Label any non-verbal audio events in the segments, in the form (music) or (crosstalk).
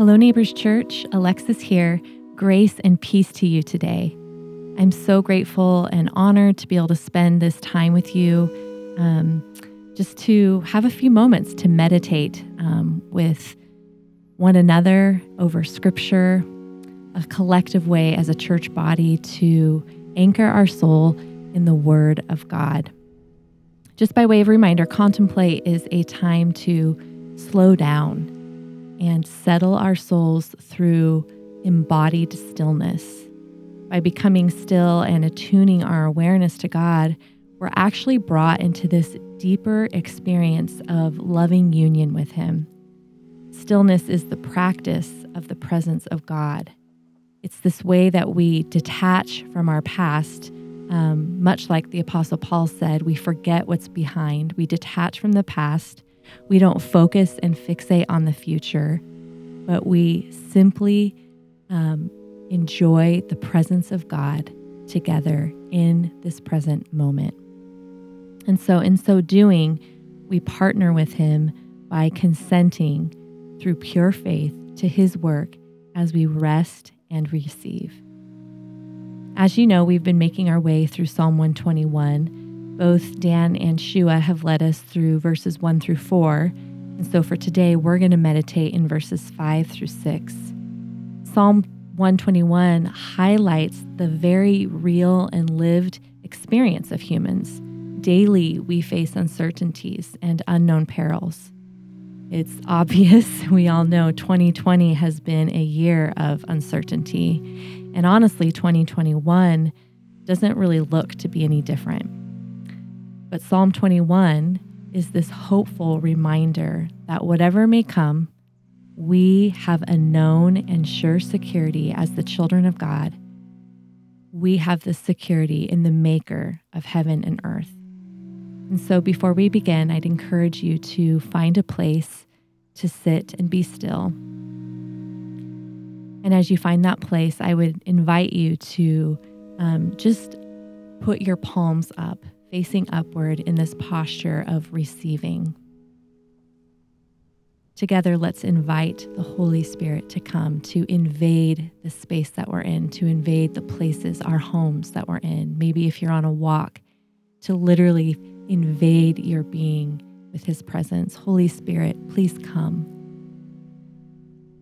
Hello, Neighbors Church. Alexis here. Grace and peace to you today. I'm so grateful and honored to be able to spend this time with you, um, just to have a few moments to meditate um, with one another over Scripture, a collective way as a church body to anchor our soul in the Word of God. Just by way of reminder, contemplate is a time to slow down and settle our souls through embodied stillness. By becoming still and attuning our awareness to God, we're actually brought into this deeper experience of loving union with Him. Stillness is the practice of the presence of God. It's this way that we detach from our past, um, much like the Apostle Paul said, we forget what's behind, we detach from the past we don't focus and fixate on the future, but we simply um, enjoy the presence of God together in this present moment. And so, in so doing, we partner with Him by consenting through pure faith to His work as we rest and receive. As you know, we've been making our way through Psalm 121 both Dan and Shua have led us through verses 1 through 4. And so for today, we're going to meditate in verses 5 through 6. Psalm 121 highlights the very real and lived experience of humans. Daily, we face uncertainties and unknown perils. It's obvious, (laughs) we all know 2020 has been a year of uncertainty. And honestly, 2021 doesn't really look to be any different. But Psalm 21 is this hopeful reminder that whatever may come, we have a known and sure security as the children of God. We have this security in the maker of heaven and earth. And so before we begin, I'd encourage you to find a place to sit and be still. And as you find that place, I would invite you to um, just put your palms up facing upward in this posture of receiving. Together, let's invite the Holy Spirit to come to invade the space that we're in, to invade the places, our homes that we're in. Maybe if you're on a walk, to literally invade your being with His presence. Holy Spirit, please come.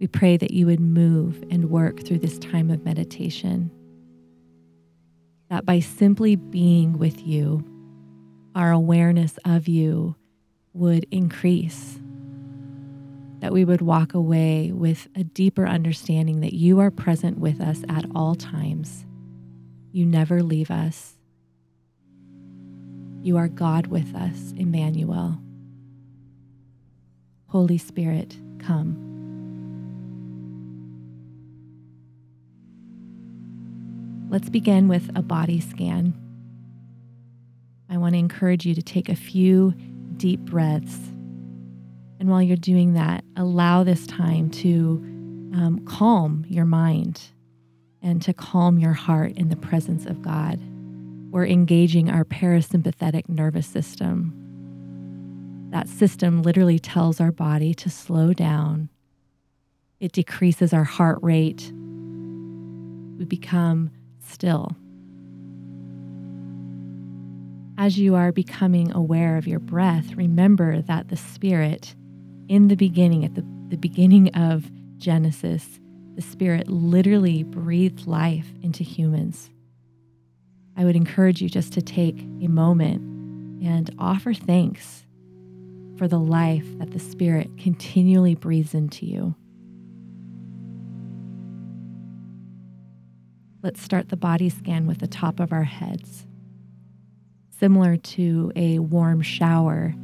We pray that you would move and work through this time of meditation. That by simply being with you, our awareness of you would increase, that we would walk away with a deeper understanding that you are present with us at all times. You never leave us. You are God with us, Emmanuel. Holy Spirit, come. Let's begin with a body scan. Want to encourage you to take a few deep breaths. And while you're doing that, allow this time to um, calm your mind and to calm your heart in the presence of God. We're engaging our parasympathetic nervous system. That system literally tells our body to slow down. It decreases our heart rate. We become still as you are becoming aware of your breath, remember that the Spirit, in the beginning, at the, the beginning of Genesis, the Spirit literally breathed life into humans. I would encourage you just to take a moment and offer thanks for the life that the Spirit continually breathes into you. Let's start the body scan with the top of our heads similar to a warm shower.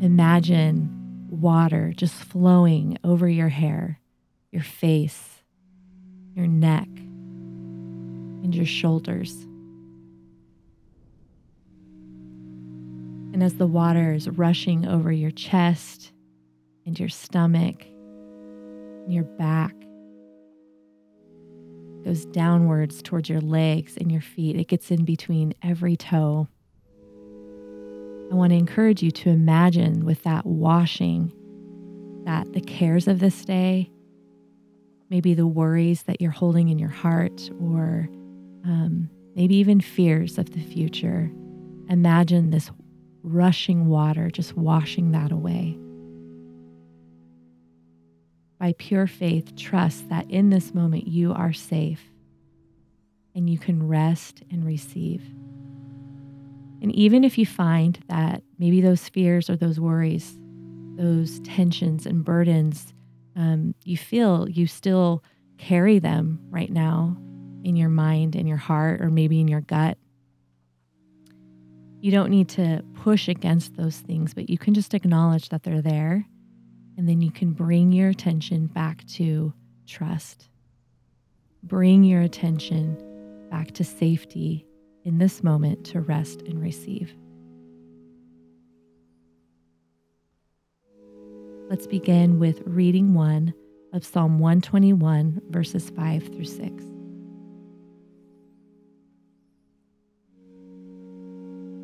Imagine water just flowing over your hair, your face, your neck, and your shoulders. And as the water is rushing over your chest and your stomach, and your back, goes downwards towards your legs and your feet. It gets in between every toe. I want to encourage you to imagine with that washing that the cares of this day maybe the worries that you're holding in your heart, or um, maybe even fears of the future. Imagine this rushing water just washing that away. By pure faith, trust that in this moment you are safe and you can rest and receive. And even if you find that maybe those fears or those worries, those tensions and burdens, um, you feel you still carry them right now in your mind, in your heart, or maybe in your gut. You don't need to push against those things, but you can just acknowledge that they're there. And then you can bring your attention back to trust. Bring your attention back to safety in this moment to rest and receive. Let's begin with reading one of Psalm 121, verses 5 through 6.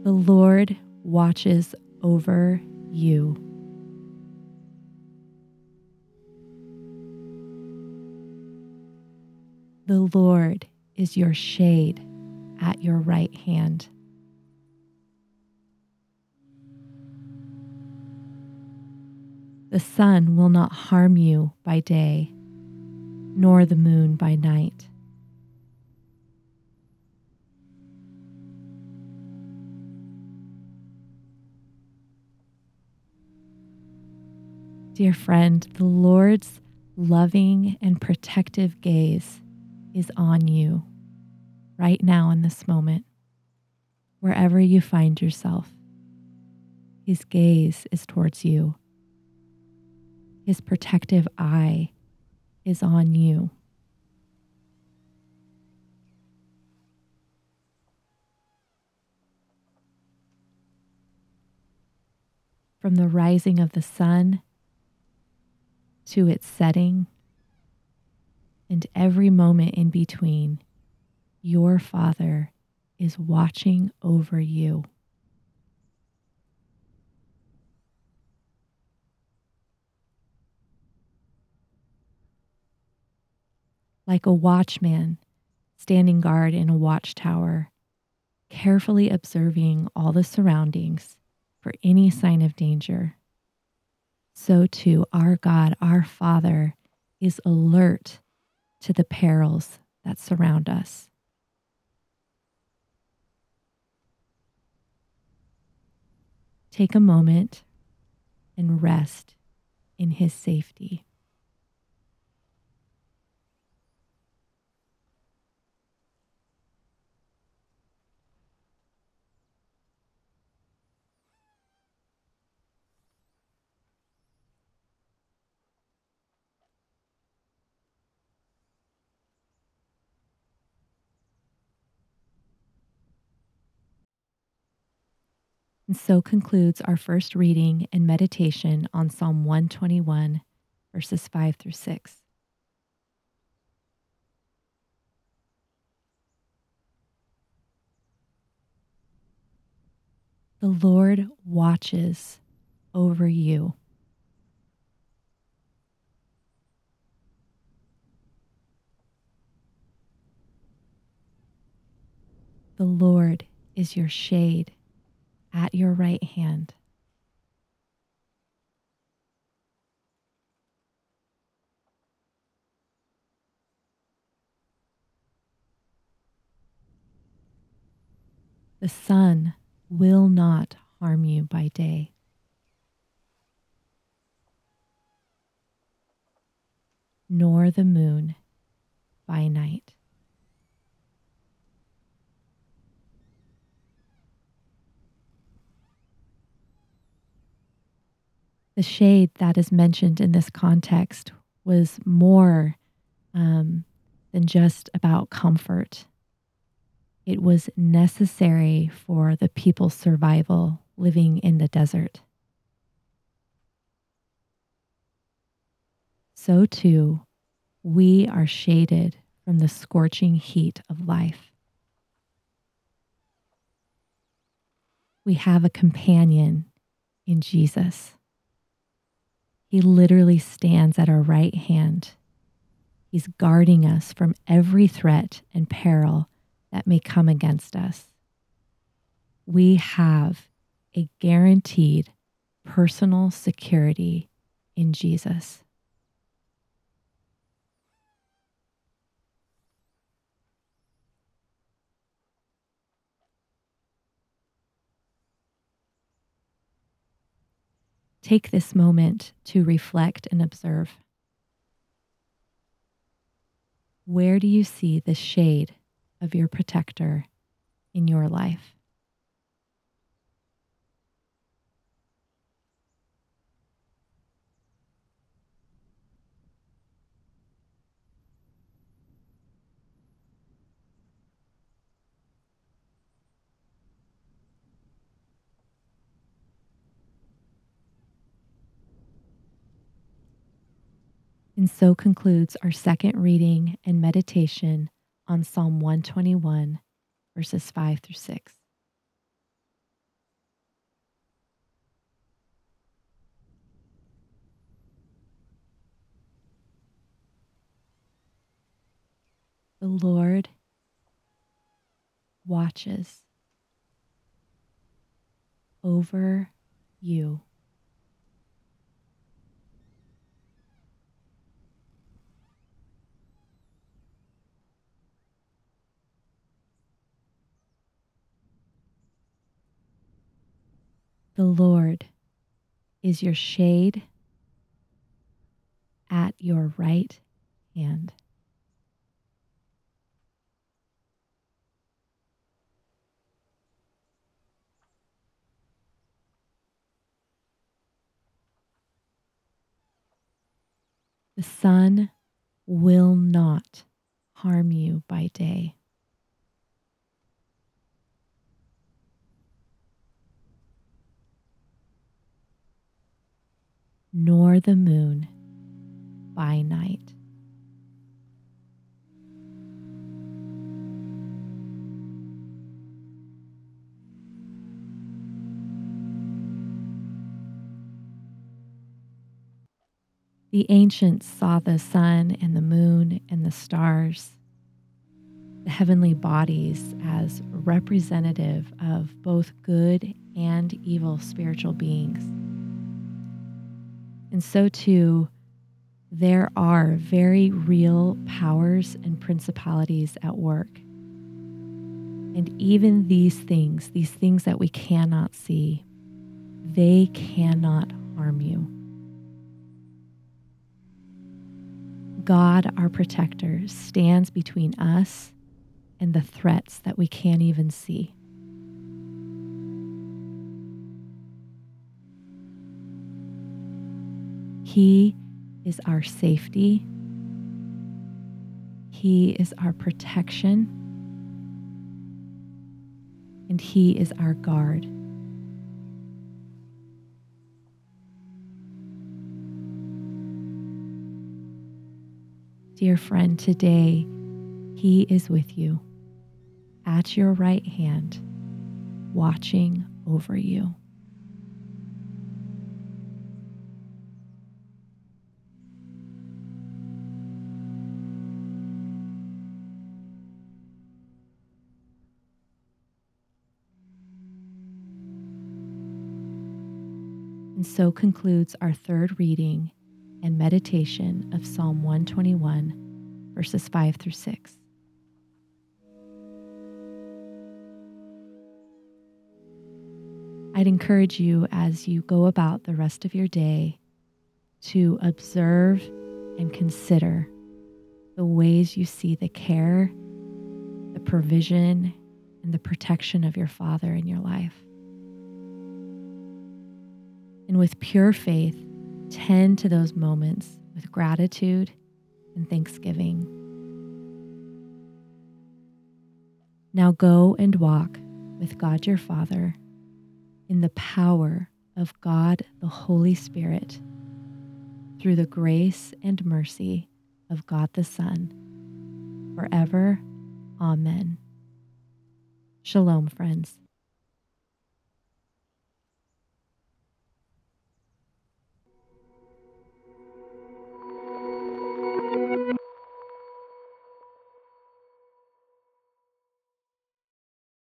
The Lord watches over you. The Lord is your shade at your right hand. The sun will not harm you by day, nor the moon by night. Dear friend, the Lord's loving and protective gaze is on you right now in this moment, wherever you find yourself. His gaze is towards you. His protective eye is on you. From the rising of the sun to its setting and every moment in between, your Father is watching over you. Like a watchman standing guard in a watchtower, carefully observing all the surroundings for any sign of danger. So too, our God, our Father, is alert to the perils that surround us. Take a moment and rest in His safety. And so concludes our first reading and meditation on Psalm 121, verses 5 through 6. The Lord watches over you. The Lord is your shade at your right hand. The sun will not harm you by day. Nor the moon by night. The shade that is mentioned in this context was more um, than just about comfort. It was necessary for the people's survival living in the desert. So too, we are shaded from the scorching heat of life. We have a companion in Jesus. He literally stands at our right hand, He's guarding us from every threat and peril that may come against us. We have a guaranteed personal security in Jesus. Take this moment to reflect and observe. Where do you see the shade of your protector in your life? And so concludes our second reading and meditation on Psalm 121, verses 5 through 6. The Lord watches over you. The Lord is your shade at your right hand. The sun will not harm you by day. Nor the moon by night. The ancients saw the sun and the moon and the stars, the heavenly bodies, as representative of both good and evil spiritual beings. And so, too, there are very real powers and principalities at work. And even these things, these things that we cannot see, they cannot harm you. God, our protector, stands between us and the threats that we can't even see. He is our safety. He is our protection. And He is our guard. Dear friend, today He is with you at your right hand, watching over you. And so concludes our third reading and meditation of Psalm 121, verses 5 through 6. I'd encourage you as you go about the rest of your day to observe and consider the ways you see the care, the provision, and the protection of your Father in your life and with pure faith, tend to those moments with gratitude and thanksgiving. Now go and walk with God your Father in the power of God the Holy Spirit through the grace and mercy of God the Son. Forever. Amen. Shalom, friends.